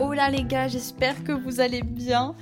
Oh là les gars, j'espère que vous allez bien.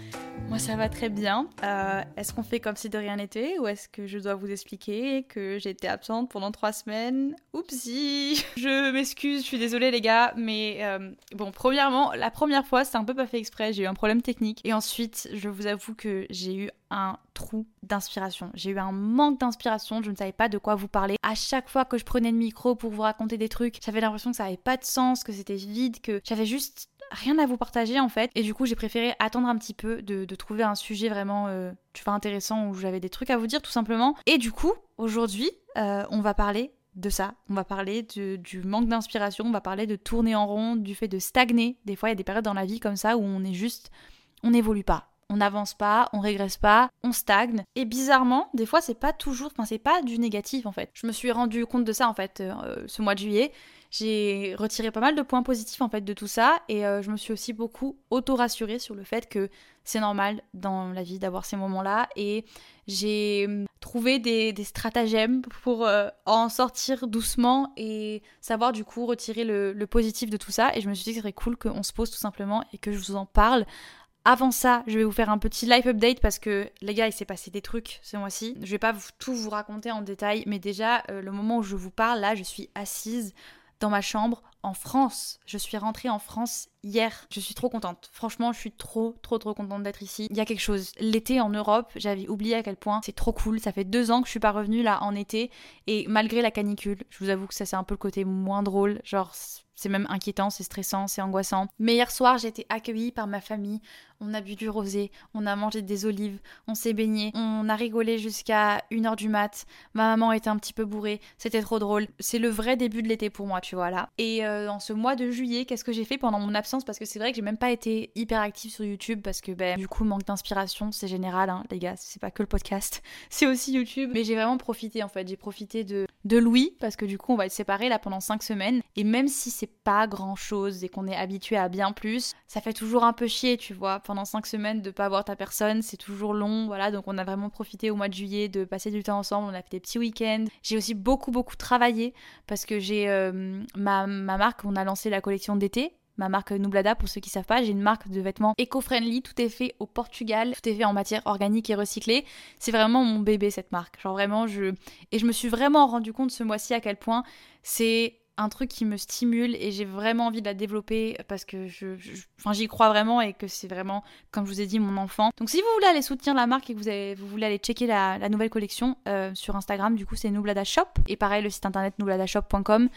Moi ça va très bien. Euh, est-ce qu'on fait comme si de rien n'était ou est-ce que je dois vous expliquer que j'étais absente pendant trois semaines? Oupsie Je m'excuse, je suis désolée les gars, mais euh, bon, premièrement, la première fois c'était un peu pas fait exprès, j'ai eu un problème technique. Et ensuite, je vous avoue que j'ai eu un trou d'inspiration. J'ai eu un manque d'inspiration, je ne savais pas de quoi vous parler. À chaque fois que je prenais le micro pour vous raconter des trucs, j'avais l'impression que ça avait pas de sens, que c'était vide, que j'avais juste rien à vous partager en fait. Et du coup, j'ai préféré attendre un petit peu de, trouver un sujet vraiment, euh, tu vois, intéressant où j'avais des trucs à vous dire tout simplement. Et du coup, aujourd'hui, euh, on va parler de ça. On va parler de- du manque d'inspiration, on va parler de tourner en rond, du fait de stagner. Des fois, il y a des périodes dans la vie comme ça où on est juste, on n'évolue pas. On n'avance pas, on régresse pas, on stagne. Et bizarrement, des fois, c'est pas toujours, enfin, c'est pas du négatif en fait. Je me suis rendu compte de ça en fait euh, ce mois de juillet j'ai retiré pas mal de points positifs en fait de tout ça et euh, je me suis aussi beaucoup auto-rassurée sur le fait que c'est normal dans la vie d'avoir ces moments-là et j'ai hum, trouvé des, stratagèmes pour euh, en sortir doucement et savoir du coup retirer le, positif de tout ça et je me suis dit que ce serait cool qu'on se pose tout simplement et que je vous en parle. Avant ça, je vais vous faire un petit live update parce que les gars, il s'est passé des trucs ce mois-ci. Je vais pas tout vous raconter en détail, mais déjà, euh, le moment où je vous parle, là, je suis assise dans ma chambre en France. Je suis rentrée en France hier. Je suis trop contente. Franchement, je suis trop, trop, trop contente d'être ici. Il y a quelque chose. L'été en Europe, j'avais oublié à quel point c'est trop cool. Ça fait deux ans que je suis pas revenue là en été. Et malgré la canicule, je vous avoue que ça c'est un peu le côté moins drôle. Genre, c'est même inquiétant, c'est stressant, c'est angoissant. Mais hier soir, j'ai été accueillie par ma famille. On a bu du rosé, on a mangé des olives, on s'est baigné, on a rigolé jusqu'à 1h du mat. Ma maman était un petit peu bourrée, c'était trop drôle. C'est le vrai début de l'été pour moi, tu vois là. Et euh, en ce mois de juillet, qu'est-ce que j'ai fait pendant mon absence? Parce que c'est vrai que j'ai même pas été hyper active sur YouTube parce que ben, du coup, manque d'inspiration, c'est général, hein, les gars, c'est pas que le podcast, c'est aussi YouTube. Mais j'ai vraiment profité en fait, j'ai profité de, de Louis parce que du coup, on va être séparés là pendant 5 semaines. Et même si c'est pas grand chose et qu'on est habitué à bien plus, ça fait toujours un peu chier, tu vois. Pendant 5 semaines de pas voir ta personne, c'est toujours long, voilà. Donc on a vraiment profité au mois de juillet de passer du temps ensemble, on a fait des petits week-ends. J'ai aussi beaucoup, beaucoup travaillé parce que j'ai euh, ma, ma marque, on a lancé la collection d'été. Ma marque Nublada, pour ceux qui savent pas, j'ai une marque de vêtements éco-friendly, tout est fait au Portugal, tout est fait en matière organique et recyclée. C'est vraiment mon bébé cette marque. Genre vraiment, je et je me suis vraiment rendu compte ce mois-ci à quel point c'est un truc qui me stimule et j'ai vraiment envie de la développer parce que j'y crois vraiment et que c'est vraiment, comme je vous ai dit, mon enfant. Donc si vous voulez aller soutenir la marque et que vous, voulez aller checker la, nouvelle collection euh, sur Instagram, du coup c'est Nublada Shop et pareil le site internet nubladashop.com.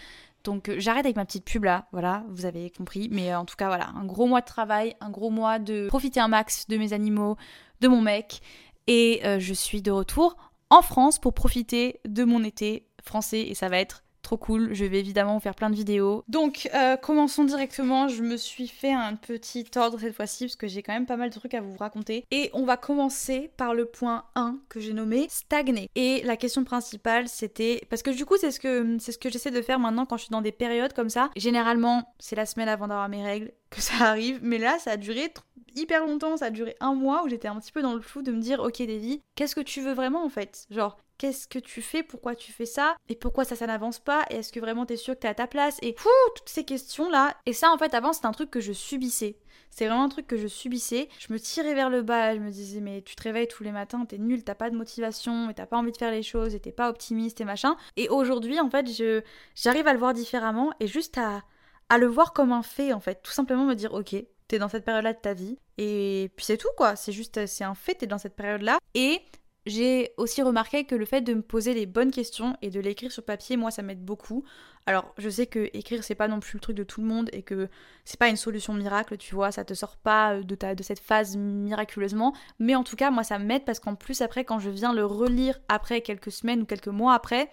Donc euh, j'arrête avec ma petite pub là, voilà, vous avez compris. Mais euh, en tout cas voilà, un gros mois de travail, un gros mois de profiter un max de mes animaux, de mon mec. Et je suis de retour en France pour profiter de mon été français et ça va être cool. Je vais évidemment vous faire plein de vidéos. Donc euh, commençons directement. Je me suis fait un petit ordre cette fois-ci parce que j'ai quand même pas mal de trucs à vous raconter. Et on va commencer par le point 1 que j'ai nommé stagner. Et la question principale c'était parce que du coup c'est ce que c'est ce que j'essaie de faire maintenant quand je suis dans des périodes comme ça. Généralement c'est la semaine avant d'avoir mes règles que ça arrive, mais là ça a duré hyper longtemps, ça a duré un mois où j'étais un petit peu dans le flou de me dire ok Davy, qu'est-ce que tu veux vraiment en fait? Genre qu'est-ce que tu fais, pourquoi tu fais ça, et pourquoi ça, ça n'avance pas, et est-ce que vraiment t'es sûr que t'es à ta place, et fou, toutes ces questions-là. Et ça, en fait, avant, c'était un truc que je subissais. C'est vraiment un truc que je subissais. Je me tirais vers le bas, je me disais, mais tu te réveilles tous les matins, t'es nul, t'as pas de motivation, et t'as pas envie de faire les choses, et t'es pas optimiste, et machin. Et aujourd'hui, en fait, je j'arrive à le voir différemment, et juste à, à le voir comme un fait, en fait. Tout simplement me dire, ok, t'es dans cette période-là de ta vie, et puis c'est tout, quoi. C'est juste, c'est un fait, t'es dans cette période-là, et j'ai aussi remarqué que le fait de me poser les bonnes questions et de l'écrire sur papier, moi, ça m'aide beaucoup. Alors, je sais que écrire, c'est pas non plus le truc de tout le monde et que c'est pas une solution miracle, tu vois, ça te sort pas de, ta, de cette phase miraculeusement. Mais en tout cas, moi, ça m'aide parce qu'en plus, après, quand je viens le relire après quelques semaines ou quelques mois après,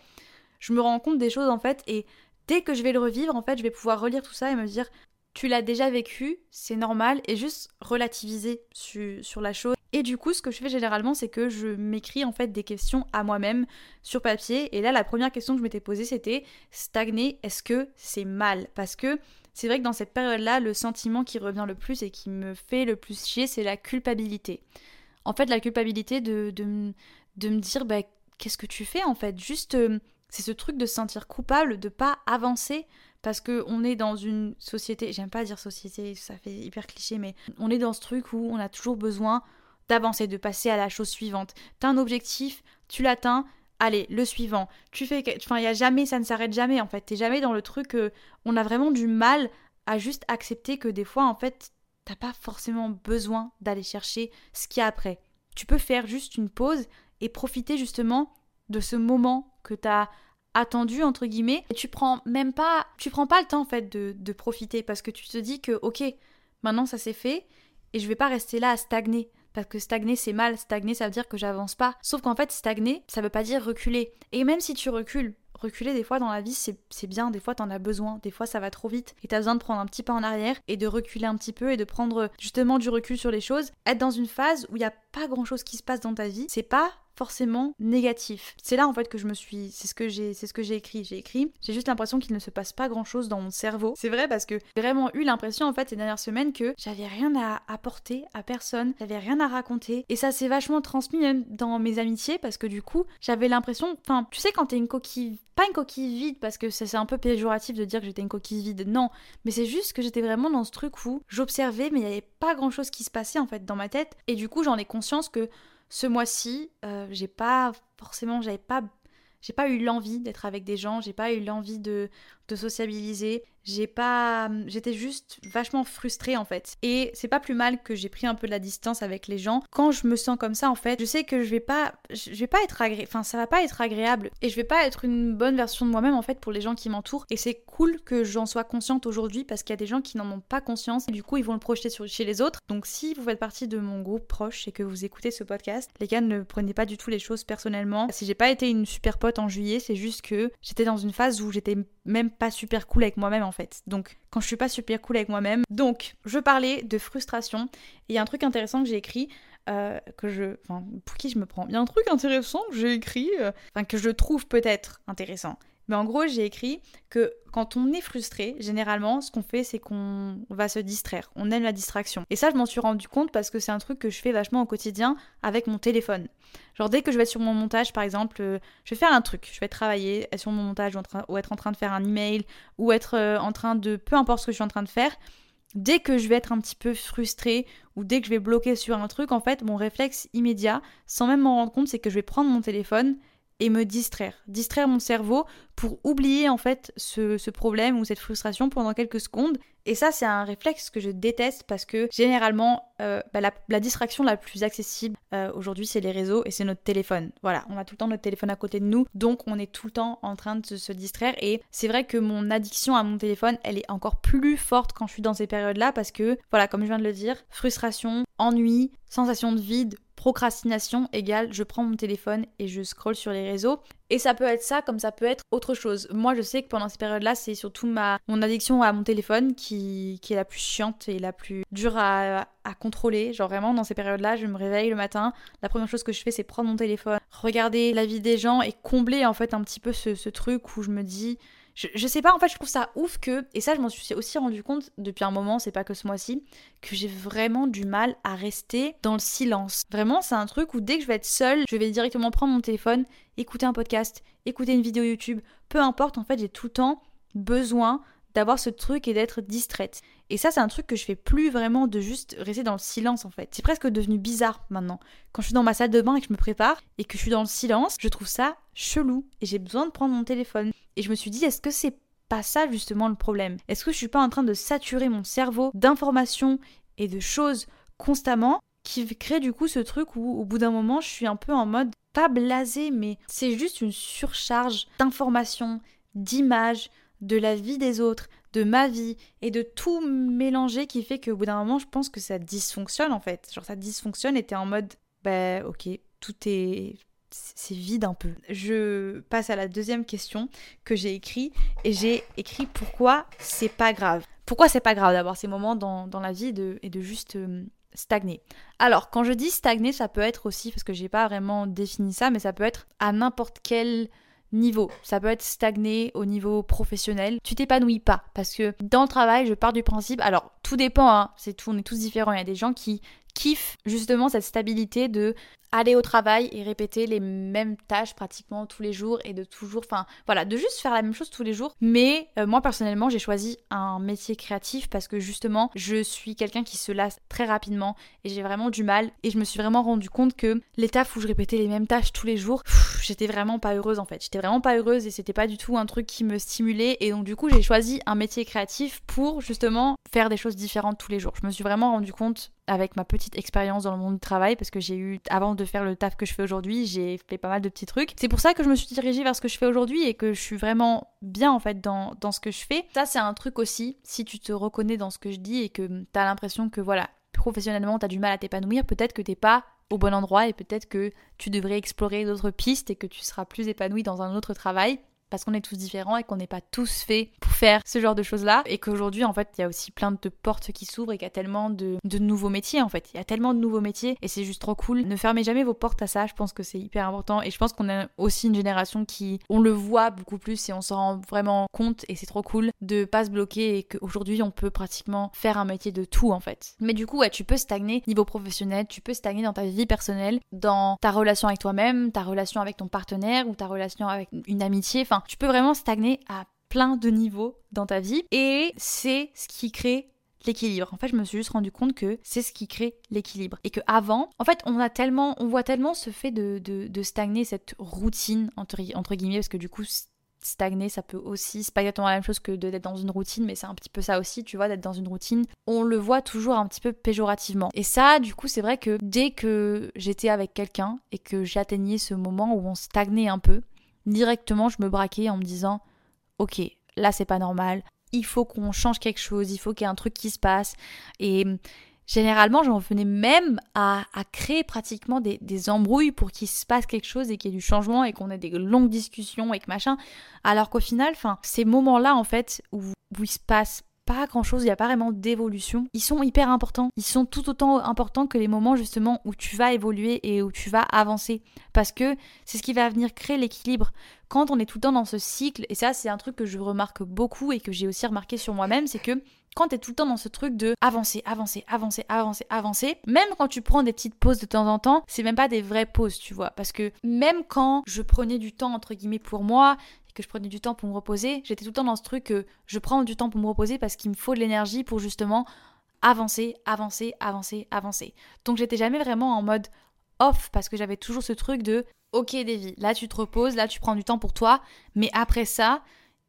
je me rends compte des choses en fait et dès que je vais le revivre, en fait, je vais pouvoir relire tout ça et me dire tu l'as déjà vécu, c'est normal, et juste relativiser sur, la chose. Et du coup, ce que je fais généralement, c'est que je m'écris en fait des questions à moi-même sur papier. Et là, la première question que je m'étais posée, c'était stagner, est-ce que c'est mal? Parce que c'est vrai que dans cette période-là, le sentiment qui revient le plus et qui me fait le plus chier, c'est la culpabilité. En fait, la culpabilité de, de, de me dire, bah, qu'est-ce que tu fais en fait? Juste, euh, c'est ce truc de se sentir coupable, de pas avancer parce que on est dans une société, j'aime pas dire société, ça fait hyper cliché, mais on est dans ce truc où on a toujours besoin d'avancer, de passer à la chose suivante. T'as un objectif, tu l'atteins, allez, le suivant. Tu fais, enfin, il y a jamais, ça ne s'arrête jamais en fait. T'es jamais dans le truc, on a vraiment du mal à juste accepter que des fois en fait, t'as pas forcément besoin d'aller chercher ce qu'il y a après. Tu peux faire juste une pause et profiter justement de ce moment que t'as attendu entre guillemets et tu prends même pas tu prends pas le temps en fait de, de profiter parce que tu te dis que ok maintenant ça s'est fait et je vais pas rester là à stagner parce que stagner c'est mal, stagner ça veut dire que j'avance pas. Sauf qu'en fait stagner ça veut pas dire reculer. Et même si tu recules, reculer des fois dans la vie c'est bien, des fois t'en as besoin, des fois ça va trop vite et t'as besoin de prendre un petit pas en arrière et de reculer un petit peu et de prendre justement du recul sur les choses. Être dans une phase où il y a pas grand chose qui se passe dans ta vie, c'est pas forcément négatif. C'est là en fait que je me suis, c'est ce que j'ai, c'est ce que j'ai écrit. J'ai écrit, j'ai juste l'impression qu'il ne se passe pas grand chose dans mon cerveau. C'est vrai parce que j'ai vraiment eu l'impression en fait ces dernières semaines que j'avais rien à apporter à personne, j'avais rien à raconter et ça s'est vachement transmis même dans mes amitiés parce que du coup j'avais l'impression, enfin tu sais quand t'es une coquille pas une coquille vide parce que c'est un peu péjoratif de dire que j'étais une coquille vide, non, mais c'est juste que j'étais vraiment dans ce truc où j'observais mais il n'y avait pas grand chose qui se passait en fait dans ma tête et du coup j'en ai conscience que ce mois-ci, euh, j'ai pas forcément, j'avais pas, j'ai pas eu l'envie d'être avec des gens, j'ai pas eu l'envie de, de sociabiliser, j'ai pas j'étais juste vachement frustrée en fait. Et c'est pas plus mal que j'ai pris un peu de la distance avec les gens. Quand je me sens comme ça en fait je sais que je vais pas je vais pas être agréable enfin ça va pas être agréable. Et je vais pas être une bonne version de moi-même en fait pour les gens qui m'entourent. Et c'est cool que j'en sois consciente aujourd'hui parce qu'il y a des gens qui n'en ont pas conscience. Et du coup ils vont le projeter sur, chez les autres. Donc si vous faites partie de mon groupe proche et que vous écoutez ce podcast les gars ne prenez pas du tout les choses personnellement. Si j'ai pas été une super pote en juillet c'est juste que j'étais dans une phase où j'étais même pas super cool avec moi-même en fait. Donc quand je suis pas super cool avec moi-même. Donc je parlais de frustration. Et il y a un truc intéressant que j'ai écrit. Euh, que je. Enfin, pour qui je me prends Il y a un truc intéressant que j'ai écrit. Euh, enfin, que je trouve peut-être intéressant. Mais en gros, j'ai écrit que quand on est frustré, généralement, ce qu'on fait, c'est qu'on va se distraire. On aime la distraction. Et ça, je m'en suis rendu compte parce que c'est un truc que je fais vachement au quotidien avec mon téléphone. Genre, dès que je vais être sur mon montage, par exemple, euh, je vais faire un truc. Je vais travailler sur mon montage ou, être en train de faire un email ou être euh, en train de. peu importe ce que je suis en train de faire. Dès que je vais être un petit peu frustré ou dès que je vais bloquer sur un truc, en fait, mon réflexe immédiat, sans même m'en rendre compte, c'est que je vais prendre mon téléphone et me distraire, distraire mon cerveau pour oublier en fait ce, problème ou cette frustration pendant quelques secondes. Et ça, c'est un réflexe que je déteste parce que généralement, euh, bah, la, distraction la plus accessible euh, aujourd'hui, c'est les réseaux et c'est notre téléphone. Voilà, on a tout le temps notre téléphone à côté de nous, donc on est tout le temps en train de se distraire. Et c'est vrai que mon addiction à mon téléphone, elle est encore plus forte quand je suis dans ces périodes-là parce que, voilà, comme je viens de le dire, frustration, ennui, sensation de vide, procrastination égale je prends mon téléphone et je scrolle sur les réseaux. Et ça peut être ça comme ça peut être autre chose. Moi je sais que pendant ces périodes-là, c'est surtout ma mon addiction à mon téléphone qui, qui est la plus chiante et la plus dure à, à contrôler. Genre vraiment dans ces périodes-là, je me réveille le matin, la première chose que je fais c'est prendre mon téléphone, regarder la vie des gens et combler en fait un petit peu ce, ce truc où je me dis je, sais pas, en fait, je trouve ça ouf que, et ça, je m'en suis aussi rendu compte depuis un moment, c'est pas que ce mois-ci, que j'ai vraiment du mal à rester dans le silence. Vraiment, c'est un truc où dès que je vais être seule, je vais directement prendre mon téléphone, écouter un podcast, écouter une vidéo YouTube, peu importe, en fait, j'ai tout le temps besoin d'avoir ce truc et d'être distraite. Et ça, c'est un truc que je fais plus vraiment de juste rester dans le silence en fait. C'est presque devenu bizarre maintenant. Quand je suis dans ma salle de bain et que je me prépare et que je suis dans le silence, je trouve ça chelou et j'ai besoin de prendre mon téléphone. Et je me suis dit, est-ce que c'est pas ça justement le problème? Est-ce que je suis pas en train de saturer mon cerveau d'informations et de choses constamment qui crée du coup ce truc où au bout d'un moment je suis un peu en mode pas blasé, mais c'est juste une surcharge d'informations, d'images, de la vie des autres, de ma vie et de tout mélanger qui fait qu'au bout d'un moment, je pense que ça dysfonctionne en fait. Genre ça dysfonctionne et t'es en mode, bah ok, tout est c'est vide un peu. Je passe à la deuxième question que j'ai écrit et j'ai écrit pourquoi c'est pas grave. Pourquoi c'est pas grave d'avoir ces moments dans, la vie et de juste euh, stagner? Alors, quand je dis stagner, ça peut être aussi, parce que j'ai pas vraiment défini ça, mais ça peut être à n'importe quel niveau. Ça peut être stagner au niveau professionnel. Tu t'épanouis pas parce que dans le travail, je pars du principe. Alors, tout dépend, hein, c'est tout, on est tous différents. Il y a des gens qui kiffent justement cette stabilité de aller au travail et répéter les mêmes tâches pratiquement tous les jours et de toujours, enfin voilà, de juste faire la même chose tous les jours. Mais euh, moi personnellement, j'ai choisi un métier créatif parce que justement, je suis quelqu'un qui se lasse très rapidement et j'ai vraiment du mal. Et je me suis vraiment rendu compte que les où je répétais les mêmes tâches tous les jours, j'étais vraiment pas heureuse en fait. J'étais vraiment pas heureuse et c'était pas du tout un truc qui me stimulait. Et donc du coup, j'ai choisi un métier créatif pour justement faire des choses différentes tous les jours. Je me suis vraiment rendu compte avec ma petite expérience dans le monde du travail parce que j'ai eu avant de faire le taf que je fais aujourd'hui, j'ai fait pas mal de petits trucs. C'est pour ça que je me suis dirigée vers ce que je fais aujourd'hui et que je suis vraiment bien en fait dans, dans ce que je fais. Ça c'est un truc aussi, si tu te reconnais dans ce que je dis et que t'as l'impression que voilà, professionnellement t'as du mal à t'épanouir, peut-être que t'es pas au bon endroit et peut-être que tu devrais explorer d'autres pistes et que tu seras plus épanoui dans un autre travail parce qu'on est tous différents et qu'on n'est pas tous faits pour faire ce genre de choses-là. Et qu'aujourd'hui, en fait, il y a aussi plein de portes qui s'ouvrent et qu'il y a tellement de, nouveaux métiers, en fait. Il y a tellement de nouveaux métiers et c'est juste trop cool. Ne fermez jamais vos portes à ça, je pense que c'est hyper important. Et je pense qu'on a aussi une génération qui, on le voit beaucoup plus et on s'en rend vraiment compte et c'est trop cool de pas se bloquer et qu'aujourd'hui, on peut pratiquement faire un métier de tout, en fait. Mais du coup, ouais, tu peux stagner niveau professionnel, tu peux stagner dans ta vie personnelle, dans ta relation avec toi-même, ta relation avec ton partenaire ou ta relation avec une amitié. Enfin, tu peux vraiment stagner à plein de niveaux dans ta vie et c'est ce qui crée l'équilibre. En fait, je me suis juste rendu compte que c'est ce qui crée l'équilibre. Et que avant, en fait, on a tellement, on voit tellement ce fait de, de, stagner cette routine, entre, entre, guillemets, parce que du coup, stagner, ça peut aussi, c'est pas exactement la même chose que d'être dans une routine, mais c'est un petit peu ça aussi, tu vois, d'être dans une routine. On le voit toujours un petit peu péjorativement. Et ça, du coup, c'est vrai que dès que j'étais avec quelqu'un et que j'atteignais ce moment où on stagnait un peu, directement je me braquais en me disant ok là c'est pas normal. Il faut qu'on change quelque chose il faut qu'il y ait un truc qui se passe. Et généralement j'en venais même à, créer pratiquement des, embrouilles pour qu'il se passe quelque chose et qu'il y ait du changement et qu'on ait des longues discussions et que machin. Alors qu'au final enfin ces moments là en fait où, où il se passe pas grand chose, il n'y a pas vraiment d'évolution. Ils sont hyper importants. Ils sont tout autant importants que les moments justement où tu vas évoluer et où tu vas avancer. Parce que c'est ce qui va venir créer l'équilibre. Quand on est tout le temps dans ce cycle, et ça c'est un truc que je remarque beaucoup et que j'ai aussi remarqué sur moi-même, c'est que quand tu es tout le temps dans ce truc de avancer, avancer, avancer, avancer, avancer, même quand tu prends des petites pauses de temps en temps, c'est même pas des vraies pauses, tu vois. Parce que même quand je prenais du temps, entre guillemets, pour moi, que je prenais du temps pour me reposer, j'étais tout le temps dans ce truc que je prends du temps pour me reposer parce qu'il me faut de l'énergie pour justement avancer, avancer, avancer, avancer. Donc j'étais jamais vraiment en mode off parce que j'avais toujours ce truc de ok Davy, là tu te reposes, là tu prends du temps pour toi, mais après ça,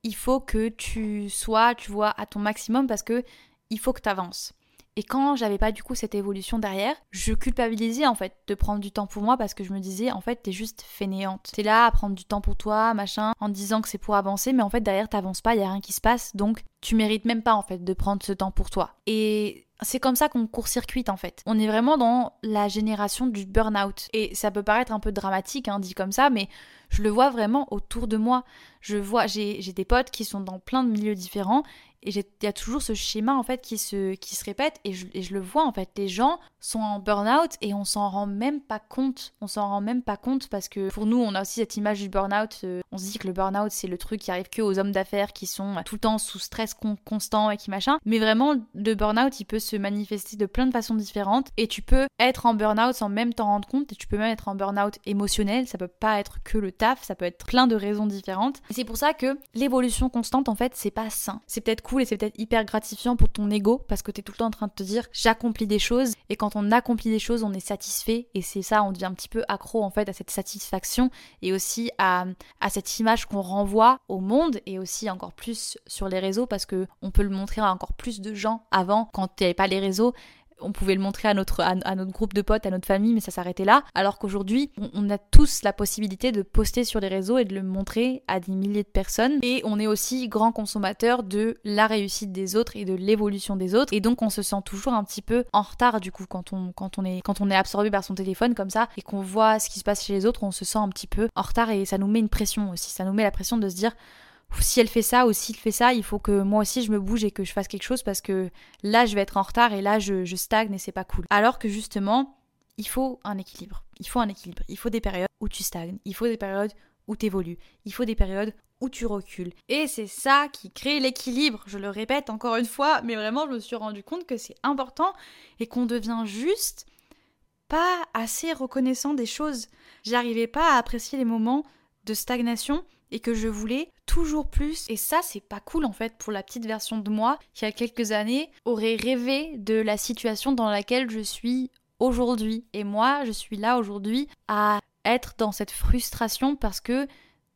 il faut que tu sois, tu vois, à ton maximum parce que il faut que tu avances. Et quand j'avais pas du coup cette évolution derrière, je culpabilisais en fait de prendre du temps pour moi parce que je me disais en fait t'es juste fainéante. T'es là à prendre du temps pour toi, machin, en disant que c'est pour avancer, mais en fait derrière t'avances pas, y a rien qui se passe, donc tu mérites même pas en fait de prendre ce temps pour toi. Et c'est comme ça qu'on court-circuite en fait. On est vraiment dans la génération du burn-out. Et ça peut paraître un peu dramatique, hein, dit comme ça, mais je le vois vraiment autour de moi. Je vois, j'ai des potes qui sont dans plein de milieux différents et il y a toujours ce schéma en fait qui se, qui se répète et je, et je le vois en fait. Les gens sont en burn-out et on s'en rend même pas compte. On s'en rend même pas compte parce que pour nous, on a aussi cette image du burn-out. Euh, on se dit que le burn-out c'est le truc qui arrive que aux hommes d'affaires qui sont tout le temps sous stress constant et qui machin. Mais vraiment, le burn-out il peut se manifester de plein de façons différentes et tu peux être en burn-out sans même t'en rendre compte et tu peux même être en burn-out émotionnel. Ça peut pas être que le ça peut être plein de raisons différentes. Et c'est pour ça que l'évolution constante en fait c'est pas sain. C'est peut-être et c'est peut-être hyper gratifiant pour ton ego parce que tu es tout le temps en train de te dire j'accomplis des choses et quand on accomplit des choses on est satisfait et c'est ça on devient un petit peu accro en fait à cette satisfaction et aussi à, à cette image qu'on renvoie au monde et aussi encore plus sur les réseaux parce que on peut le montrer à encore plus de gens avant quand tu n'avais pas les réseaux on pouvait le montrer à notre, groupe de potes, à notre famille, mais ça s'arrêtait là. Alors qu'aujourd'hui, on, a tous la possibilité de poster sur les réseaux et de le montrer à des milliers de personnes. Et on est aussi grand consommateur de la réussite des autres et de l'évolution des autres. Et donc on se sent toujours un petit peu en retard du coup quand on est absorbé par son téléphone comme ça et qu'on voit ce qui se passe chez les autres, on se sent un petit peu en retard et ça nous met une pression aussi. Ça nous met la pression de se dire si elle fait ça ou s'il fait ça, il faut que moi aussi je me bouge et que je fasse quelque chose parce que là je vais être en retard et là je, stagne et c'est pas cool. Alors que justement, il faut un équilibre. Il faut un équilibre. Il faut des périodes où tu stagnes. Il faut des périodes où tu évolues. Il faut des périodes où tu recules. Et c'est ça qui crée l'équilibre. Je le répète encore une fois, mais vraiment je me suis rendu compte que c'est important et qu'on devient juste pas assez reconnaissant des choses. J'arrivais pas à apprécier les moments de stagnation et que je voulais toujours plus. Et ça, c'est pas cool en fait pour la petite version de moi qui, il y a quelques années, aurait rêvé de la situation dans laquelle je suis aujourd'hui. Et moi, je suis là aujourd'hui à être dans cette frustration parce que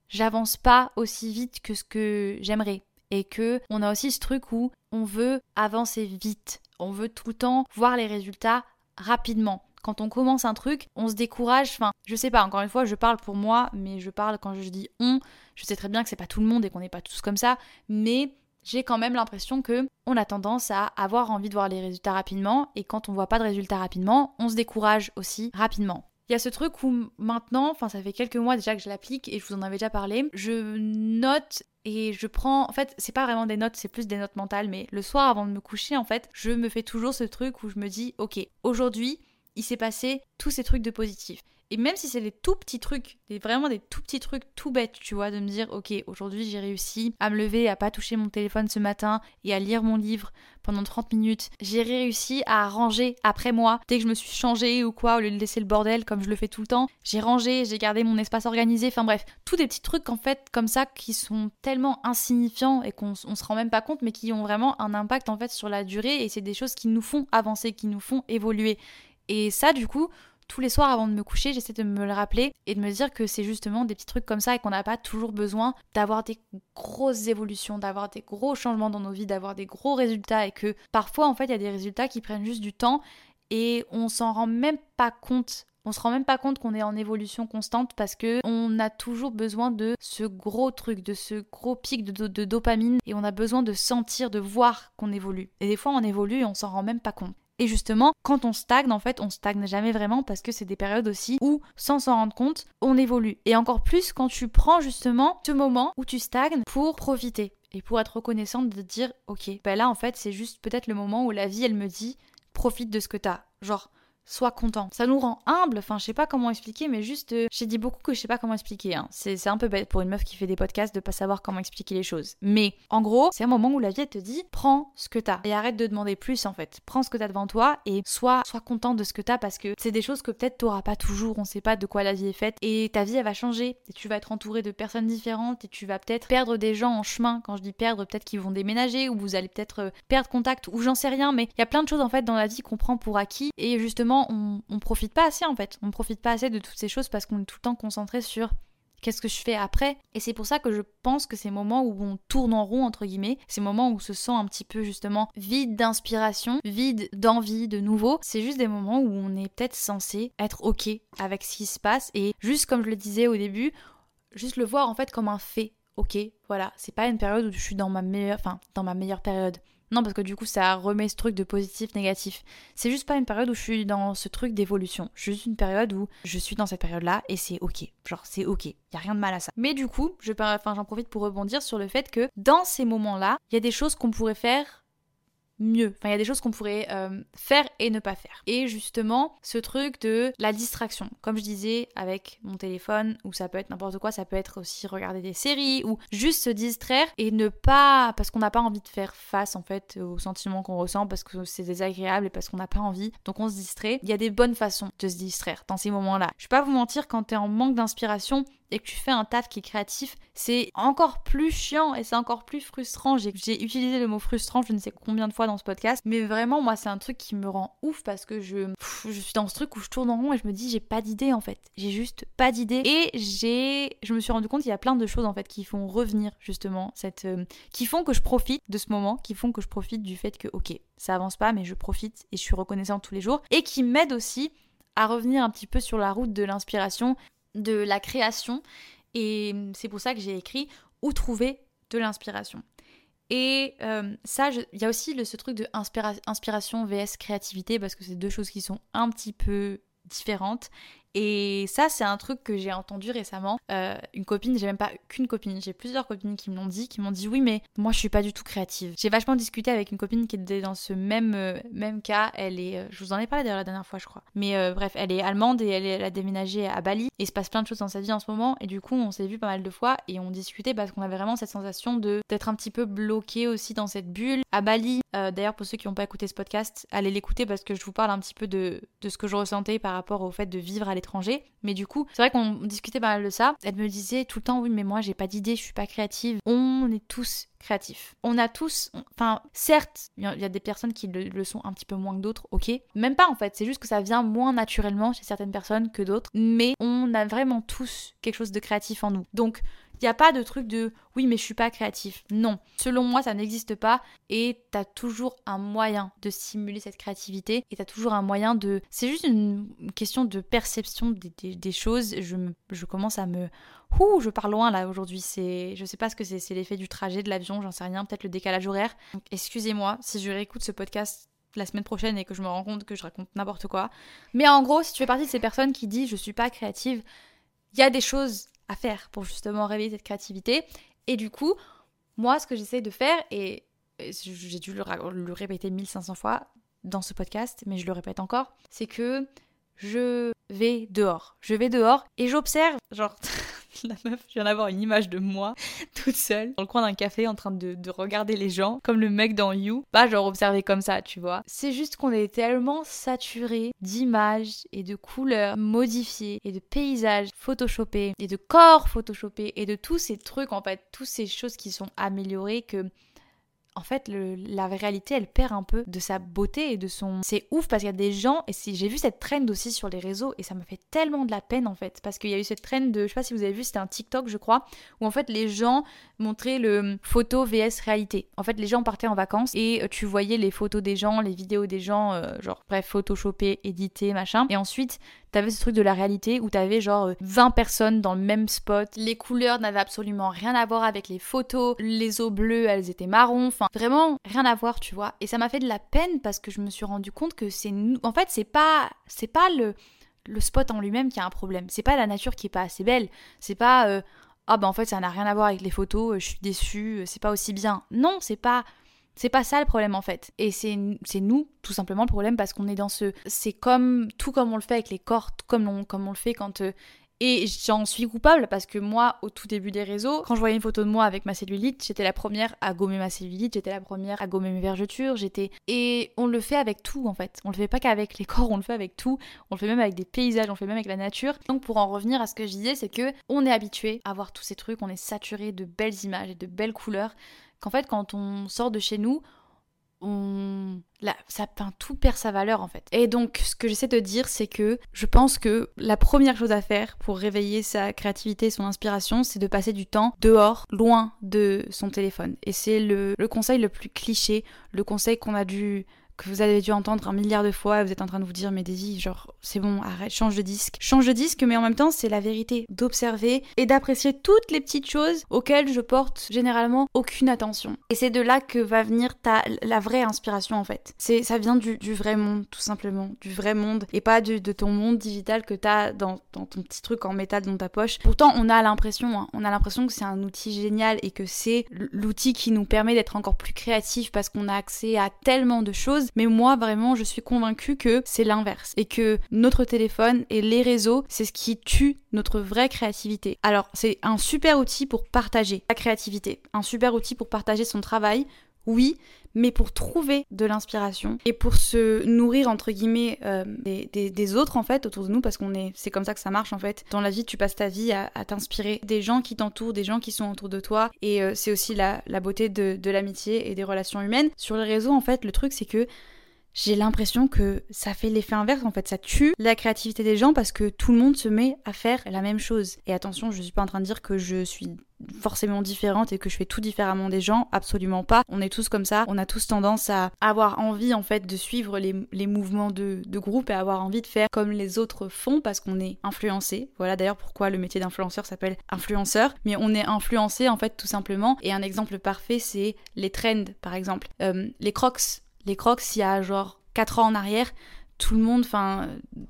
j'avance pas aussi vite que ce que j'aimerais. Et que on a aussi ce truc où on veut avancer vite. On veut tout le temps voir les résultats rapidement quand on commence un truc, on se décourage. Enfin, je sais pas, encore une fois, je parle pour moi, mais je parle quand je dis on. Je sais très bien que c'est pas tout le monde et qu'on n'est pas tous comme ça, mais j'ai quand même l'impression que on a tendance à avoir envie de voir les résultats rapidement et quand on voit pas de résultats rapidement, on se décourage aussi rapidement. Il y a ce truc où maintenant, enfin ça fait quelques mois déjà que je l'applique et je vous en avais déjà parlé, je note et je prends, en fait c'est pas vraiment des notes, c'est plus des notes mentales, mais le soir avant de me coucher en fait, je me fais toujours ce truc où je me dis ok, aujourd'hui il s'est passé tous ces trucs de positif. Et même si c'est des tout petits trucs, des, vraiment des tout petits trucs tout bêtes, tu vois, de me dire, ok, aujourd'hui j'ai réussi à me lever, à pas toucher mon téléphone ce matin et à lire mon livre pendant 30 minutes. J'ai réussi à ranger après moi, dès que je me suis changée ou quoi, au lieu de laisser le bordel comme je le fais tout le temps. J'ai rangé, j'ai gardé mon espace organisé, enfin bref, tous des petits trucs en fait comme ça qui sont tellement insignifiants et qu'on se rend même pas compte, mais qui ont vraiment un impact en fait sur la durée et c'est des choses qui nous font avancer, qui nous font évoluer. Et ça, du coup, tous les soirs avant de me coucher, j'essaie de me le rappeler et de me dire que c'est justement des petits trucs comme ça et qu'on n'a pas toujours besoin d'avoir des grosses évolutions, d'avoir des gros changements dans nos vies, d'avoir des gros résultats et que parfois en fait il y a des résultats qui prennent juste du temps et on s'en rend même pas compte. On se rend même pas compte qu'on est en évolution constante parce que on a toujours besoin de ce gros truc, de ce gros pic de, de dopamine et on a besoin de sentir, de voir qu'on évolue. Et des fois on évolue et on s'en rend même pas compte. Et justement, quand on stagne, en fait, on stagne jamais vraiment parce que c'est des périodes aussi où, sans s'en rendre compte, on évolue. Et encore plus quand tu prends justement ce moment où tu stagnes pour profiter et pour être reconnaissante de dire, ok, ben là, en fait, c'est juste peut-être le moment où la vie, elle me dit, profite de ce que t'as. Genre, sois content. Ça nous rend humble, enfin je sais pas comment expliquer, mais juste euh, j'ai dit beaucoup que je sais pas comment expliquer. Hein. C'est un peu bête pour une meuf qui fait des podcasts de pas savoir comment expliquer les choses. Mais en gros, c'est un moment où la vie te dit prends ce que t'as et arrête de demander plus en fait. Prends ce que t'as devant toi et sois, sois content de ce que t'as parce que c'est des choses que peut-être t'auras pas toujours, on sait pas de quoi la vie est faite et ta vie elle va changer et tu vas être entouré de personnes différentes et tu vas peut-être perdre des gens en chemin. Quand je dis perdre, peut-être qu'ils vont déménager ou vous allez peut-être euh, perdre contact ou j'en sais rien, mais il y a plein de choses en fait dans la vie qu'on prend pour acquis et justement on, on profite pas assez en fait. On profite pas assez de toutes ces choses parce qu'on est tout le temps concentré sur qu'est-ce que je fais après Et c'est pour ça que je pense que ces moments où on tourne en rond, entre guillemets, ces moments où on se sent un petit peu justement vide d'inspiration, vide d'envie de nouveau, c'est juste des moments où on est peut-être censé être ok avec ce qui se passe et juste comme je le disais au début, juste le voir en fait comme un fait. Ok, voilà, c'est pas une période où je suis dans ma meilleure, enfin, dans ma meilleure période. Non, parce que du coup, ça remet ce truc de positif, négatif. C'est juste pas une période où je suis dans ce truc d'évolution. Juste une période où je suis dans cette période-là et c'est ok. Genre, c'est ok. Y a rien de mal à ça. Mais du coup, je, enfin, j'en profite pour rebondir sur le fait que dans ces moments-là, il y a des choses qu'on pourrait faire mieux. Enfin, il y a des choses qu'on pourrait euh, faire et ne pas faire. Et justement, ce truc de la distraction, comme je disais avec mon téléphone, ou ça peut être n'importe quoi, ça peut être aussi regarder des séries, ou juste se distraire et ne pas, parce qu'on n'a pas envie de faire face en fait aux sentiments qu'on ressent, parce que c'est désagréable et parce qu'on n'a pas envie, donc on se distrait. Il y a des bonnes façons de se distraire dans ces moments-là. Je vais pas vous mentir, quand t'es en manque d'inspiration, et que tu fais un taf qui est créatif, c'est encore plus chiant et c'est encore plus frustrant. J'ai utilisé le mot frustrant je ne sais combien de fois dans ce podcast, mais vraiment moi c'est un truc qui me rend ouf parce que je, je suis dans ce truc où je tourne en rond et je me dis j'ai pas d'idée en fait. J'ai juste pas d'idée et j'ai je me suis rendu compte qu'il y a plein de choses en fait qui font revenir justement cette euh, qui font que je profite de ce moment, qui font que je profite du fait que ok, ça avance pas mais je profite et je suis reconnaissante tous les jours et qui m'aident aussi à revenir un petit peu sur la route de l'inspiration, de la création. Et c'est pour ça que j'ai écrit Où trouver de l'inspiration. Et euh, ça, il y a aussi le, ce truc de inspiration vs créativité, parce que c'est deux choses qui sont un petit peu différentes. Et ça, c'est un truc que j'ai entendu récemment. Euh, une copine, j'ai même pas qu'une copine, j'ai plusieurs copines qui me l'ont dit, qui m'ont dit oui, mais moi je suis pas du tout créative. J'ai vachement discuté avec une copine qui était dans ce même, euh, même cas. Elle est, euh, je vous en ai parlé d'ailleurs la dernière fois, je crois. Mais bref, elle est allemande et elle, a déménagé à Bali. Et il se passe plein de choses dans sa vie en ce moment. Et du coup, on s'est vu pas mal de fois et on discutait parce qu'on avait vraiment cette sensation de d'être un petit peu bloqué aussi dans cette bulle. À Bali, d'ailleurs, pour ceux qui n'ont pas écouté ce podcast, allez l'écouter parce que je vous parle un petit peu de, de ce que je ressentais par rapport au fait de vivre à l'étranger mais du coup, c'est vrai qu'on discutait pas mal de ça. Elle me disait tout le temps, oui, mais moi, j'ai pas d'idée, je suis pas créative. On est tous créatifs. On a tous, enfin, certes, il y a des personnes qui le, sont un petit peu moins que d'autres, ok. Même pas en fait, c'est juste que ça vient moins naturellement chez certaines personnes que d'autres. Mais on a vraiment tous quelque chose de créatif en nous. Donc, n'y a pas de truc de oui, mais je suis pas créatif. Non. Selon moi, ça n'existe pas et tu as toujours un moyen de stimuler cette créativité et tu as toujours un moyen de. C'est juste une question de perception des, choses. Je, je commence à me. Ouh, je pars loin là aujourd'hui. C'est, je sais pas ce que c'est. C'est l'effet du trajet, de l'avion, j'en sais rien. Peut-être le décalage horaire. excusez-moi si je réécoute ce podcast la semaine prochaine et que je me rends compte que je raconte n'importe quoi. Mais en gros, si tu fais partie de ces personnes qui disent je suis pas créative, il y a des choses à faire pour justement réveiller cette créativité. Et du coup, moi, ce que j'essaie de faire, et j'ai dû le, le répéter 1500 fois dans ce podcast, mais je le répète encore, c'est que je vais dehors. Je vais dehors et j'observe, genre, la meuf, je viens d'avoir une image de moi, toute seule, dans le coin d'un café, en train de, regarder les gens, comme le mec dans You. Pas genre observer comme ça, tu vois. C'est juste qu'on est tellement saturé d'images et de couleurs modifiées et de paysages photoshopés et de corps photoshopés et de tous ces trucs, en fait, toutes ces choses qui sont améliorées que en fait, la réalité, elle perd un peu de sa beauté et de son. C'est ouf parce qu'il y a des gens, et si j'ai vu cette trend aussi sur les réseaux, et ça me fait tellement de la peine en fait, parce qu'il y a eu cette trend de, je sais pas si vous avez vu, c'était un TikTok, je crois, où en fait les gens montraient le photo vs réalité. En fait, les gens partaient en vacances et euh, tu voyais les photos des gens, les vidéos des gens, euh, genre bref, photoshopées, éditées, machin. Et ensuite, t'avais ce truc de la réalité où t'avais genre 20 euh, personnes dans le même spot. Les couleurs n'avaient absolument rien à voir avec les photos. Les eaux bleues, elles étaient marron. Enfin, vraiment rien à voir, tu vois. Et ça m'a fait de la peine parce que je me suis rendu compte que c'est. En fait, c'est pas, c'est pas le le spot en lui-même qui a un problème. C'est pas la nature qui est pas assez belle. C'est pas euh, ah ben en fait ça n'a rien à voir avec les photos. Je suis déçue. C'est pas aussi bien. Non, c'est pas c'est pas ça le problème en fait. Et c'est nous, tout simplement, le problème parce qu'on est dans ce. C'est comme. Tout comme on le fait avec les cordes, comme on, comme on le fait quand. Euh, et j'en suis coupable parce que moi, au tout début des réseaux, quand je voyais une photo de moi avec ma cellulite, j'étais la première à gommer ma cellulite, j'étais la première à gommer mes vergetures, j'étais. Et on le fait avec tout en fait. On le fait pas qu'avec les corps, on le fait avec tout. On le fait même avec des paysages, on le fait même avec la nature. Donc pour en revenir à ce que je disais, c'est que on est habitué à voir tous ces trucs, on est saturé de belles images et de belles couleurs qu'en fait, quand on sort de chez nous, on... Là, ça tout perd sa valeur en fait. Et donc, ce que j'essaie de dire, c'est que je pense que la première chose à faire pour réveiller sa créativité, son inspiration, c'est de passer du temps dehors, loin de son téléphone. Et c'est le conseil le plus cliché, le conseil qu'on a dû que vous avez dû entendre un milliard de fois, vous êtes en train de vous dire mais Daisy, genre c'est bon, arrête, change de disque. Change de disque, mais en même temps c'est la vérité d'observer et d'apprécier toutes les petites choses auxquelles je porte généralement aucune attention. Et c'est de là que va venir ta, la vraie inspiration en fait. C'est Ça vient du, du, vrai monde tout simplement, du vrai monde et pas de ton monde digital que t'as dans, dans ton petit truc en métal dans ta poche. Pourtant on a l'impression, hein, on a l'impression que c'est un outil génial et que c'est l'outil qui nous permet d'être encore plus créatif parce qu'on a accès à tellement de choses mais moi vraiment je suis convaincue que c'est l'inverse et que notre téléphone et les réseaux, c'est ce qui tue notre vraie créativité. Alors c'est un super outil pour partager la créativité, un super outil pour partager son travail, oui, mais pour trouver de l'inspiration et pour se nourrir entre guillemets euh, des, autres en fait autour de nous parce qu'on est c'est comme ça que ça marche en fait. Dans la vie tu passes ta vie à, t'inspirer des gens qui t'entourent des gens qui sont autour de toi et euh, c'est aussi la, beauté de, l'amitié et des relations humaines. Sur les réseaux en fait le truc c'est que j'ai l'impression que ça fait l'effet inverse en fait, ça tue la créativité des gens parce que tout le monde se met à faire la même chose. Et attention, je suis pas en train de dire que je suis forcément différente et que je fais tout différemment des gens, absolument pas. On est tous comme ça, on a tous tendance à avoir envie en fait de suivre les, mouvements de, de, groupe et avoir envie de faire comme les autres font parce qu'on est influencé. Voilà d'ailleurs pourquoi le métier d'influenceur s'appelle influenceur, mais on est influencé en fait tout simplement. Et un exemple parfait c'est les trends par exemple. Euh, les crocs les crocs, il y a genre 4 ans en arrière, tout le monde, enfin,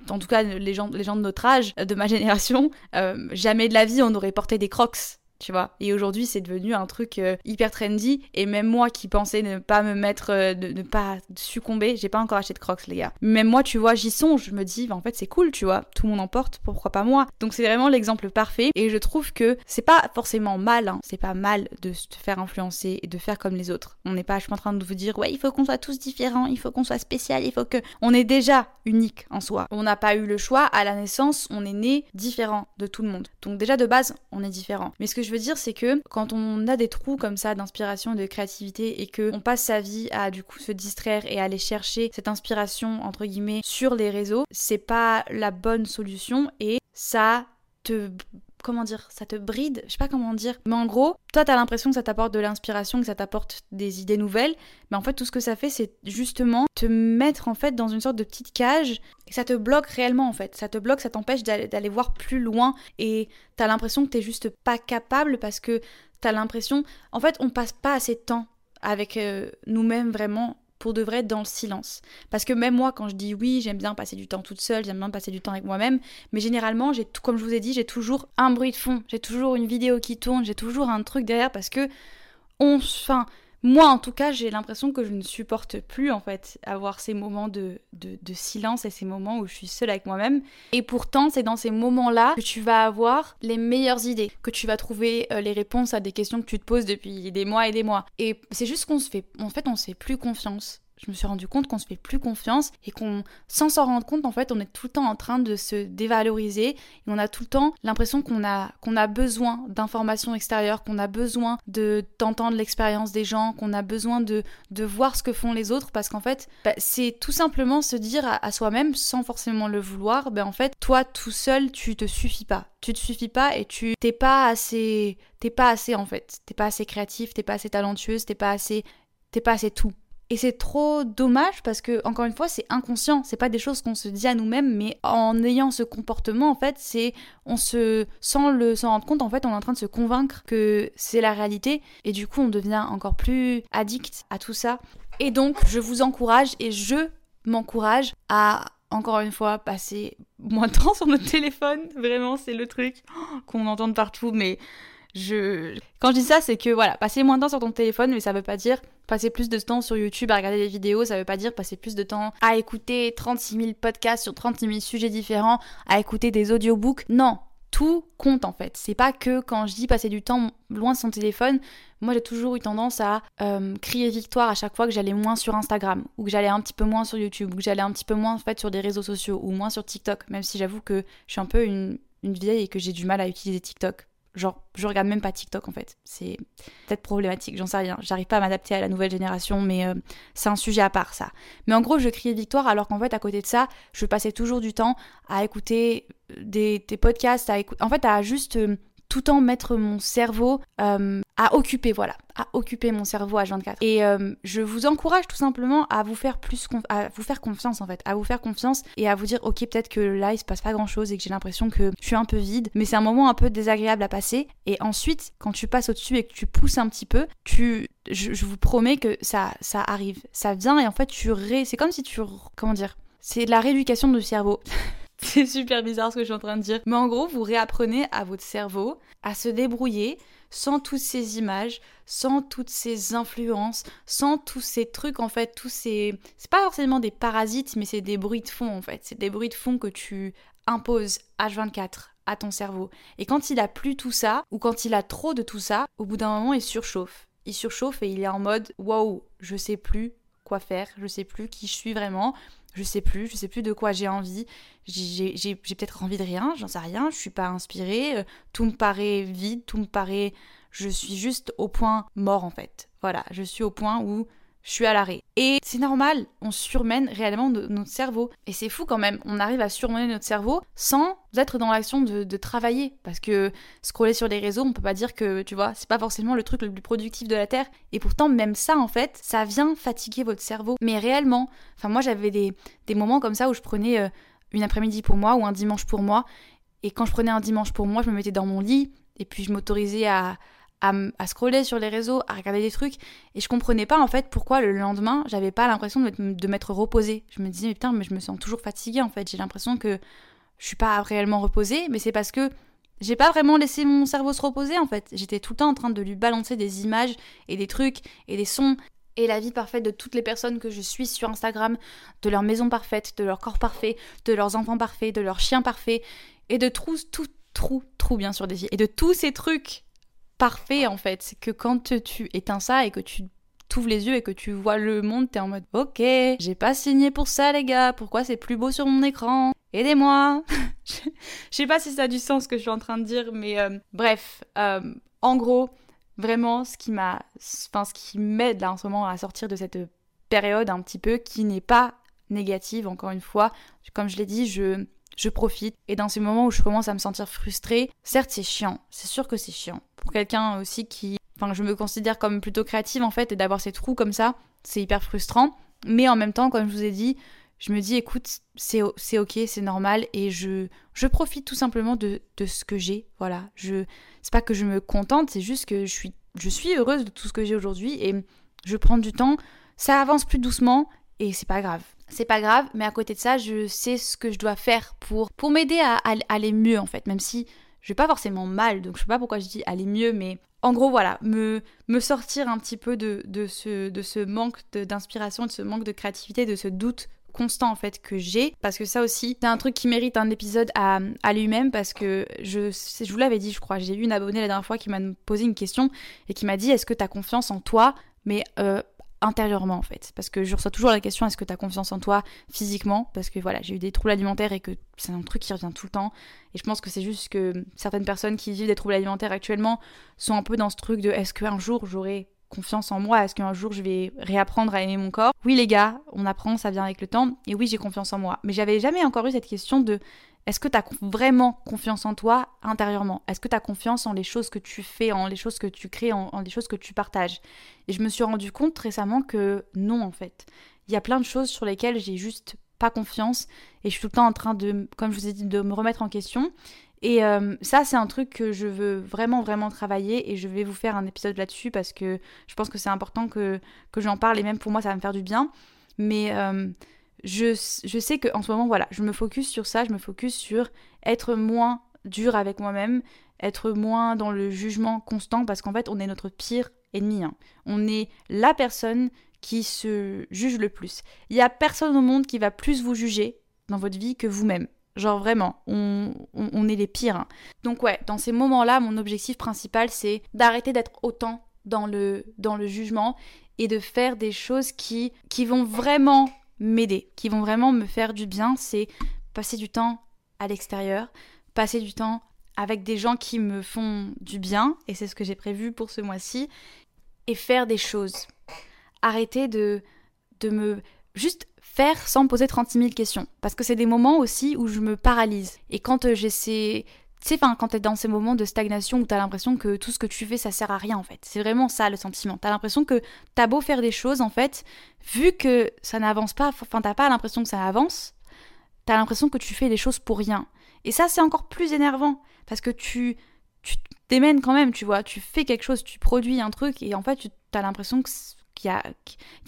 en tout cas les gens, les gens de notre âge, de ma génération, euh, jamais de la vie on aurait porté des crocs tu vois. Et aujourd'hui, c'est devenu un truc euh, hyper trendy. Et même moi qui pensais ne pas me mettre, euh, ne, pas succomber, j'ai pas encore acheté de Crocs, les gars. Même moi, tu vois, j'y songe. Je me dis, bah, en fait, c'est cool, tu vois. Tout le monde en porte, pourquoi pas moi? Donc, c'est vraiment l'exemple parfait. Et je trouve que c'est pas forcément mal, hein. c'est pas mal de se faire influencer et de faire comme les autres. On n'est pas, je suis en train de vous dire, ouais, il faut qu'on soit tous différents, il faut qu'on soit spécial, il faut que. On est déjà unique en soi. On n'a pas eu le choix. À la naissance, on est né différent de tout le monde. Donc, déjà de base, on est différent. Mais ce que je veux dire, c'est que quand on a des trous comme ça d'inspiration, de créativité et que on passe sa vie à du coup se distraire et aller chercher cette inspiration entre guillemets sur les réseaux, c'est pas la bonne solution et ça te comment dire, ça te bride, je sais pas comment dire. Mais en gros, toi t'as l'impression que ça t'apporte de l'inspiration, que ça t'apporte des idées nouvelles, mais en fait tout ce que ça fait c'est justement te mettre en fait dans une sorte de petite cage et ça te bloque réellement en fait. Ça te bloque, ça t'empêche d'aller voir plus loin et t'as l'impression que t'es juste pas capable parce que t'as l'impression, en fait on passe pas assez de temps avec euh, nous-mêmes vraiment pour de vrai dans le silence. Parce que même moi, quand je dis oui, j'aime bien passer du temps toute seule, j'aime bien passer du temps avec moi-même, mais généralement, j'ai comme je vous ai dit, j'ai toujours un bruit de fond, j'ai toujours une vidéo qui tourne, j'ai toujours un truc derrière parce que on, enfin, moi en tout cas, j'ai l'impression que je ne supporte plus en fait avoir ces moments de, de, silence et ces moments où je suis seule avec moi-même. Et pourtant, c'est dans ces moments-là que tu vas avoir les meilleures idées, que tu vas trouver euh, les réponses à des questions que tu te poses depuis des mois et des mois. Et c'est juste qu'on se fait, en fait, on se fait plus confiance je me suis rendu compte qu'on se fait plus confiance et qu'on, sans s'en rendre compte, en fait, on est tout le temps en train de se dévaloriser et on a tout le temps l'impression qu'on a, qu'on a besoin d'informations extérieures, qu'on a besoin de, d'entendre l'expérience des gens, qu'on a besoin de, de voir ce que font les autres parce qu'en fait, bah, c'est tout simplement se dire à, soi-même, sans forcément le vouloir, ben en fait, toi tout seul, tu te suffis pas. Tu te suffis pas et tu t'es pas assez, t'es pas assez en fait. T'es pas assez créatif, t'es pas assez talentueuse, t'es pas assez, t'es pas assez tout. Et c'est trop dommage parce que, encore une fois, c'est inconscient. C'est pas des choses qu'on se dit à nous-mêmes, mais en ayant ce comportement, en fait, c'est, on se, sans le, s'en rendre compte, en fait, on est en train de se convaincre que c'est la réalité. Et du coup, on devient encore plus addict à tout ça. Et donc, je vous encourage et je m'encourage à, encore une fois, passer moins de temps sur notre téléphone. Vraiment, c'est le truc qu'on entend partout, mais je... Quand je dis ça, c'est que voilà, passer moins de temps sur ton téléphone, mais ça veut pas dire passer plus de temps sur YouTube à regarder des vidéos, ça veut pas dire passer plus de temps à écouter 36 000 podcasts sur 36 000 sujets différents, à écouter des audiobooks. Non, tout compte en fait. C'est pas que quand je dis passer du temps loin de son téléphone, moi j'ai toujours eu tendance à euh, crier victoire à chaque fois que j'allais moins sur Instagram, ou que j'allais un petit peu moins sur YouTube, ou que j'allais un petit peu moins en fait sur des réseaux sociaux, ou moins sur TikTok, même si j'avoue que je suis un peu une, une vieille et que j'ai du mal à utiliser TikTok Genre, je regarde même pas TikTok en fait. C'est peut-être problématique, j'en sais rien. J'arrive pas à m'adapter à la nouvelle génération, mais euh, c'est un sujet à part ça. Mais en gros, je criais victoire alors qu'en fait, à côté de ça, je passais toujours du temps à écouter des, podcasts, à en fait, à juste euh, tout en mettre mon cerveau euh, à occuper, voilà, à occuper mon cerveau à 24. Et euh, je vous encourage tout simplement à vous faire plus, à vous faire confiance en fait, à vous faire confiance et à vous dire, ok, peut-être que là il se passe pas grand chose et que j'ai l'impression que je suis un peu vide, mais c'est un moment un peu désagréable à passer. Et ensuite, quand tu passes au-dessus et que tu pousses un petit peu, tu, je, vous promets que ça, ça arrive, ça vient et en fait tu ré, c'est comme si tu, comment dire, c'est de la rééducation du cerveau. C'est super bizarre ce que je suis en train de dire. Mais en gros, vous réapprenez à votre cerveau à se débrouiller sans toutes ces images, sans toutes ces influences, sans tous ces trucs en fait, tous ces... C'est pas forcément des parasites, mais c'est des bruits de fond en fait. C'est des bruits de fond que tu imposes H24 à ton cerveau. Et quand il a plus tout ça, ou quand il a trop de tout ça, au bout d'un moment, il surchauffe il surchauffe et il est en mode waouh, je sais plus quoi faire, je sais plus qui je suis vraiment, je sais plus, je sais plus de quoi j'ai envie, j'ai peut-être envie de rien, j'en sais rien, je suis pas inspirée, euh, tout me paraît vide, tout me paraît. Je suis juste au point mort en fait. Voilà, je suis au point où je suis à l'arrêt. Et c'est normal, on surmène réellement notre cerveau. Et c'est fou quand même, on arrive à surmener notre cerveau sans être dans l'action de, travailler. Parce que scroller sur les réseaux, on peut pas dire que, tu vois, c'est pas forcément le truc le plus productif de la Terre. Et pourtant, même ça, en fait, ça vient fatiguer votre cerveau. Mais réellement, enfin moi j'avais des, moments comme ça où je prenais euh, une après-midi pour moi ou un dimanche pour moi. Et quand je prenais un dimanche pour moi, je me mettais dans mon lit et puis je m'autorisais à, à, scroller sur les réseaux, à regarder des trucs, et je comprenais pas en fait pourquoi le lendemain j'avais pas l'impression de m'être reposée. Je me disais, mais putain, mais je me sens toujours fatiguée en fait, j'ai l'impression que je suis pas réellement reposée, mais c'est parce que j'ai pas vraiment laissé mon cerveau se reposer en fait. J'étais tout le temps en train de lui balancer des images et des trucs et des sons et la vie parfaite de toutes les personnes que je suis sur Instagram, de leur maison parfaite, de leur corps parfait, de leurs enfants parfaits, de leurs chiens parfaits, et de tout, tout, tout, tout bien sûr des et de tous ces trucs parfait en fait. C'est que quand tu éteins ça et que tu t'ouvres les yeux et que tu vois le monde, t'es en mode ok, j'ai pas signé pour ça les gars, pourquoi c'est plus beau sur mon écran? Aidez-moi. Je sais pas si ça a du sens ce que je suis en train de dire, mais euh, bref, euh, en gros, vraiment ce qui m'a, enfin ce qui m'aide là en ce moment à sortir de cette période un petit peu qui n'est pas négative encore une fois, comme je l'ai dit, je je profite. Et dans ces moments où je commence à me sentir frustrée, certes c'est chiant, c'est sûr que c'est chiant. Pour quelqu'un aussi qui, enfin je me considère comme plutôt créative en fait, et d'avoir ces trous comme ça, c'est hyper frustrant. Mais en même temps, comme je vous ai dit, je me dis écoute, c'est ok, c'est normal, et je, je profite tout simplement de, de ce que j'ai. Voilà, je, c'est pas que je me contente, c'est juste que je suis, je suis heureuse de tout ce que j'ai aujourd'hui, et je prends du temps. Ça avance plus doucement, et c'est pas grave c'est pas grave, mais à côté de ça, je sais ce que je dois faire pour, pour m'aider à, aller mieux en fait, même si je vais pas forcément mal, donc je sais pas pourquoi je dis aller mieux, mais en gros voilà, me, me sortir un petit peu de, de, ce, de ce manque d'inspiration, de, ce manque de créativité, de ce doute constant en fait que j'ai. Parce que ça aussi c'est un truc qui mérite un épisode à, à lui-même parce que je, je vous l'avais dit je crois j'ai eu une abonnée la dernière fois qui m'a posé une question et qui m'a dit est-ce que tu confiance en toi? Mais euh, intérieurement en fait. Parce que je reçois toujours la question est-ce que tu as confiance en toi physiquement? Parce que voilà, j'ai eu des troubles alimentaires et que c'est un truc qui revient tout le temps. Et je pense que c'est juste que certaines personnes qui vivent des troubles alimentaires actuellement sont un peu dans ce truc de est-ce qu'un jour j'aurai confiance en moi? Est-ce qu'un jour je vais réapprendre à aimer mon corps? Oui les gars, on apprend, ça vient avec le temps. Et oui, j'ai confiance en moi. Mais j'avais jamais encore eu cette question de est-ce que tu as vraiment confiance en toi intérieurement? Est-ce que tu as confiance en les choses que tu fais, en les choses que tu crées, en, les choses que tu partages? Et je me suis rendu compte récemment que non, en fait. Il y a plein de choses sur lesquelles j'ai juste pas confiance et je suis tout le temps en train de, comme je vous ai dit, de me remettre en question. Et ça, c'est un truc que je veux vraiment, vraiment travailler et je vais vous faire un épisode là-dessus parce que je pense que c'est important que, que j'en parle et même pour moi, ça va me faire du bien. Mais je, je sais qu'en ce moment, voilà, je me focus sur ça, je me focus sur être moins dur avec moi-même, être moins dans le jugement constant, parce qu'en fait, on est notre pire ennemi. Hein. On est la personne qui se juge le plus. Il n'y a personne au monde qui va plus vous juger dans votre vie que vous-même. Genre vraiment, on, on, est les pires. Hein. Donc ouais, dans ces moments-là, mon objectif principal, c'est d'arrêter d'être autant dans le, dans le jugement et de faire des choses qui, qui vont vraiment m'aider, qui vont vraiment me faire du bien, c'est passer du temps à l'extérieur, passer du temps avec des gens qui me font du bien, et c'est ce que j'ai prévu pour ce mois-ci, et faire des choses. Arrêter de, de me... juste faire sans poser 36 000 questions. Parce que c'est des moments aussi où je me paralyse. Et quand euh, j'essaie sais, quand t'es dans ces moments de stagnation où t'as l'impression que tout ce que tu fais, ça sert à rien en fait. C'est vraiment ça le sentiment. T'as l'impression que t'as beau faire des choses en fait, vu que ça n'avance pas, enfin t'as pas l'impression que ça avance, t'as l'impression que tu fais des choses pour rien. Et ça, c'est encore plus énervant parce que tu, tu t'émènes quand même, tu vois. Tu fais quelque chose, tu produis un truc et en fait, tu as l'impression qu'il y a,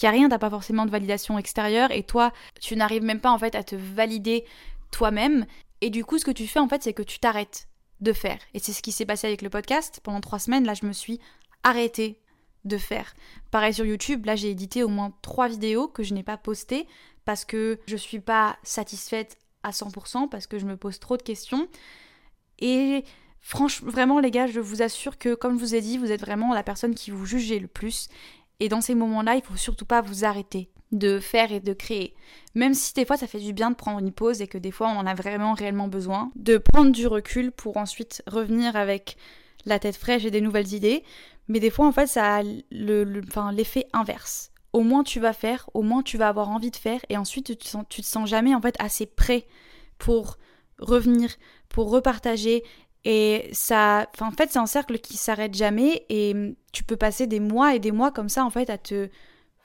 y a rien, t'as pas forcément de validation extérieure et toi, tu n'arrives même pas en fait à te valider toi-même et du coup, ce que tu fais en fait, c'est que tu t'arrêtes de faire. Et c'est ce qui s'est passé avec le podcast. Pendant trois semaines, là, je me suis arrêtée de faire. Pareil sur YouTube, là, j'ai édité au moins trois vidéos que je n'ai pas postées parce que je suis pas satisfaite à 100%, parce que je me pose trop de questions. Et Franchement, vraiment les gars, je vous assure que comme je vous ai dit, vous êtes vraiment la personne qui vous jugez le plus. Et dans ces moments-là, il faut surtout pas vous arrêter de faire et de créer. Même si des fois ça fait du bien de prendre une pause et que des fois on en a vraiment réellement besoin, de prendre du recul pour ensuite revenir avec la tête fraîche et des nouvelles idées. Mais des fois en fait ça a l'effet inverse. Au moins tu vas faire, au moins tu vas avoir envie de faire et ensuite tu te sens, tu te sens jamais en fait assez prêt pour revenir, pour repartager et ça, en fait, c'est un cercle qui s'arrête jamais et tu peux passer des mois et des mois comme ça, en fait, à te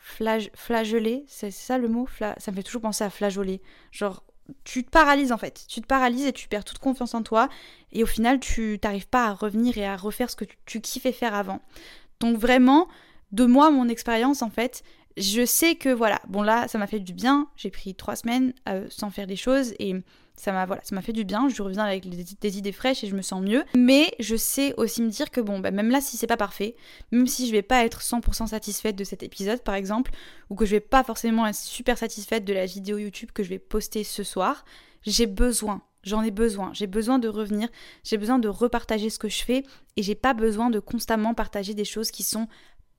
flageller. C'est ça le mot? Ça me fait toujours penser à flageoler. Genre, tu te paralyses en fait. Tu te paralyses et tu perds toute confiance en toi. Et au final, tu n'arrives pas à revenir et à refaire ce que tu, tu kiffais faire avant. Donc vraiment, de moi, mon expérience, en fait, je sais que voilà, bon là, ça m'a fait du bien. J'ai pris trois semaines euh, sans faire des choses et ça m'a voilà, ça m'a fait du bien. Je reviens avec des, idées fraîches et je me sens mieux. Mais je sais aussi me dire que bon, bah, même là, si c'est pas parfait, même si je vais pas être 100% satisfaite de cet épisode, par exemple, ou que je vais pas forcément être super satisfaite de la vidéo YouTube que je vais poster ce soir, j'ai besoin J'en ai besoin. J'ai besoin de revenir. J'ai besoin de repartager ce que je fais. Et j'ai pas besoin de constamment partager des choses qui sont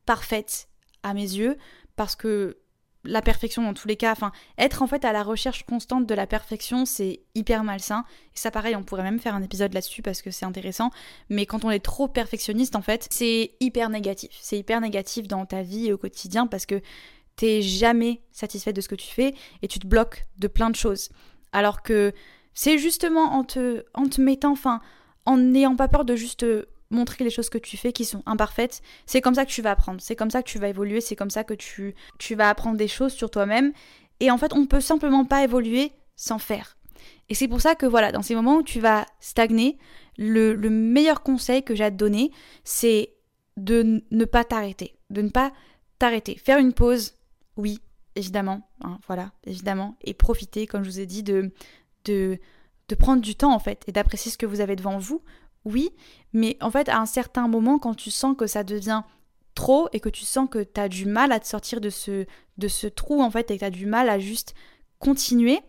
parfaites à mes yeux parce que la perfection dans tous les cas, enfin, être en fait à la recherche constante de la perfection, c'est hyper malsain. Et ça, pareil, on pourrait même faire un épisode là-dessus parce que c'est intéressant. Mais quand on est trop perfectionniste, en fait, c'est hyper négatif. C'est hyper négatif dans ta vie au quotidien parce que t'es jamais satisfait de ce que tu fais et tu te bloques de plein de choses. Alors que c'est justement en te, en te mettant, enfin, en n'ayant pas peur de juste montrer les choses que tu fais qui sont imparfaites. C'est comme ça que tu vas apprendre, c'est comme ça que tu vas évoluer, c'est comme ça que tu, tu vas apprendre des choses sur toi-même. Et en fait, on ne peut simplement pas évoluer sans faire. Et c'est pour ça que voilà, dans ces moments où tu vas stagner, le, meilleur conseil que j'ai à te donner, c'est de ne pas t'arrêter. De ne pas t'arrêter. Faire une pause, oui, évidemment, hein, voilà, évidemment. Et profiter, comme je vous ai dit, de, de, de prendre du temps en fait et d'apprécier ce que vous avez devant vous oui, mais en fait, à un certain moment, quand tu sens que ça devient trop et que tu sens que tu as du mal à te sortir de ce, de ce trou, en fait, et que tu as du mal à juste continuer,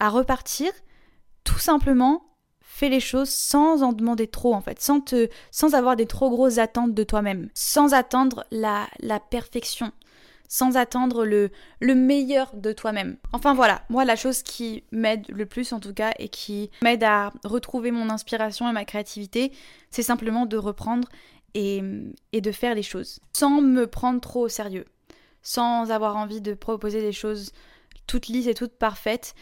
à repartir, tout simplement, fais les choses sans en demander trop, en fait, sans, te, sans avoir des trop grosses attentes de toi-même, sans attendre la, la perfection sans attendre le, le meilleur de toi-même. Enfin voilà, moi la chose qui m'aide le plus en tout cas et qui m'aide à retrouver mon inspiration et ma créativité, c'est simplement de reprendre et, et de faire les choses sans me prendre trop au sérieux, sans avoir envie de proposer des choses toutes lisses et toutes parfaites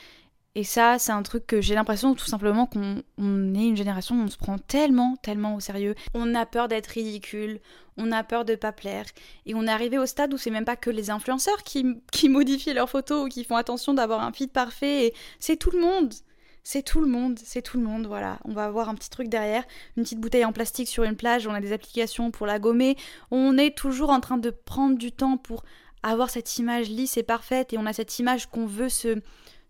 et ça, c'est un truc que j'ai l'impression tout simplement qu'on est une génération où on se prend tellement, tellement au sérieux. On a peur d'être ridicule, on a peur de pas plaire. Et on est arrivé au stade où c'est même pas que les influenceurs qui, qui modifient leurs photos ou qui font attention d'avoir un feed parfait. Et c'est tout le monde. C'est tout le monde, c'est tout le monde, voilà. On va avoir un petit truc derrière, une petite bouteille en plastique sur une plage, on a des applications pour la gommer. On est toujours en train de prendre du temps pour avoir cette image lisse et parfaite et on a cette image qu'on veut se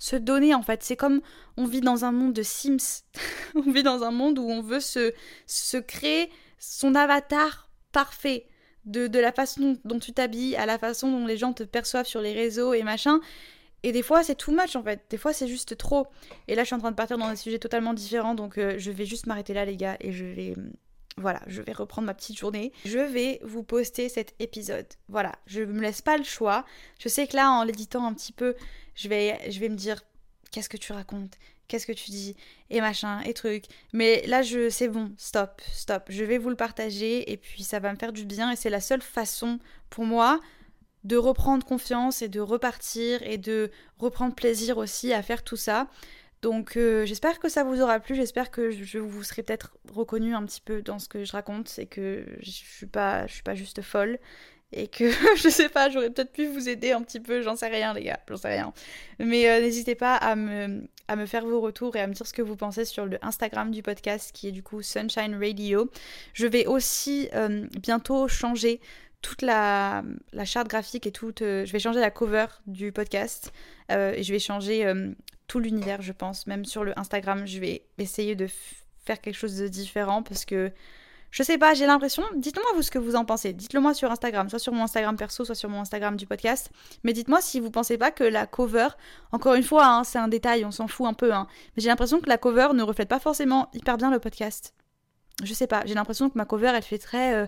se donner en fait. C'est comme on vit dans un monde de Sims. on vit dans un monde où on veut se, se créer son avatar parfait. De, de la façon dont tu t'habilles, à la façon dont les gens te perçoivent sur les réseaux et machin. Et des fois, c'est too much en fait. Des fois, c'est juste trop. Et là, je suis en train de partir dans un sujet totalement différent. Donc, euh, je vais juste m'arrêter là, les gars. Et je vais. Voilà, je vais reprendre ma petite journée. Je vais vous poster cet épisode. Voilà, je me laisse pas le choix. Je sais que là, en l'éditant un petit peu, je vais, je vais me dire qu'est-ce que tu racontes? Qu'est-ce que tu dis? Et machin, et truc. Mais là, je c'est bon, stop, stop. Je vais vous le partager et puis ça va me faire du bien et c'est la seule façon pour moi de reprendre confiance et de repartir et de reprendre plaisir aussi à faire tout ça. Donc euh, j'espère que ça vous aura plu, j'espère que je vous serai peut-être reconnu un petit peu dans ce que je raconte. Et que je suis pas je suis pas juste folle. Et que je sais pas, j'aurais peut-être pu vous aider un petit peu, j'en sais rien les gars, j'en sais rien. Mais euh, n'hésitez pas à me, faire vos retours et à me dire ce que vous pensez sur le Instagram du podcast qui est du coup Sunshine Radio. Je vais aussi euh, bientôt changer toute la, charte graphique et toute... Euh, je vais changer la cover du podcast et je vais changer tout l'univers je pense, même sur le Instagram, je vais essayer de faire quelque chose de différent parce que je sais pas, j'ai l'impression. Dites-moi vous ce que vous en pensez. Dites-le moi sur Instagram, soit sur mon Instagram perso, soit sur mon Instagram du podcast. Mais dites-moi si vous pensez pas que la cover, encore une fois, hein, c'est un détail, on s'en fout un peu, hein, mais j'ai l'impression que la cover ne reflète pas forcément hyper bien le podcast. Je sais pas, j'ai l'impression que ma cover elle fait très euh,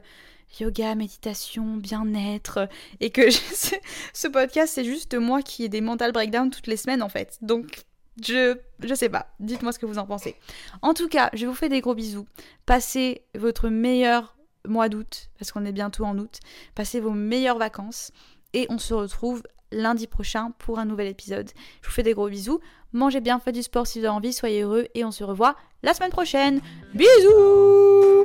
yoga, méditation, bien-être et que ce podcast c'est juste moi qui ai des mental breakdowns toutes les semaines en fait. Donc je je sais pas, dites-moi ce que vous en pensez. En tout cas, je vous fais des gros bisous. Passez votre meilleur mois d'août parce qu'on est bientôt en août. Passez vos meilleures vacances et on se retrouve lundi prochain pour un nouvel épisode. Je vous fais des gros bisous. Mangez bien, faites du sport si vous avez envie, soyez heureux et on se revoit la semaine prochaine. Bisous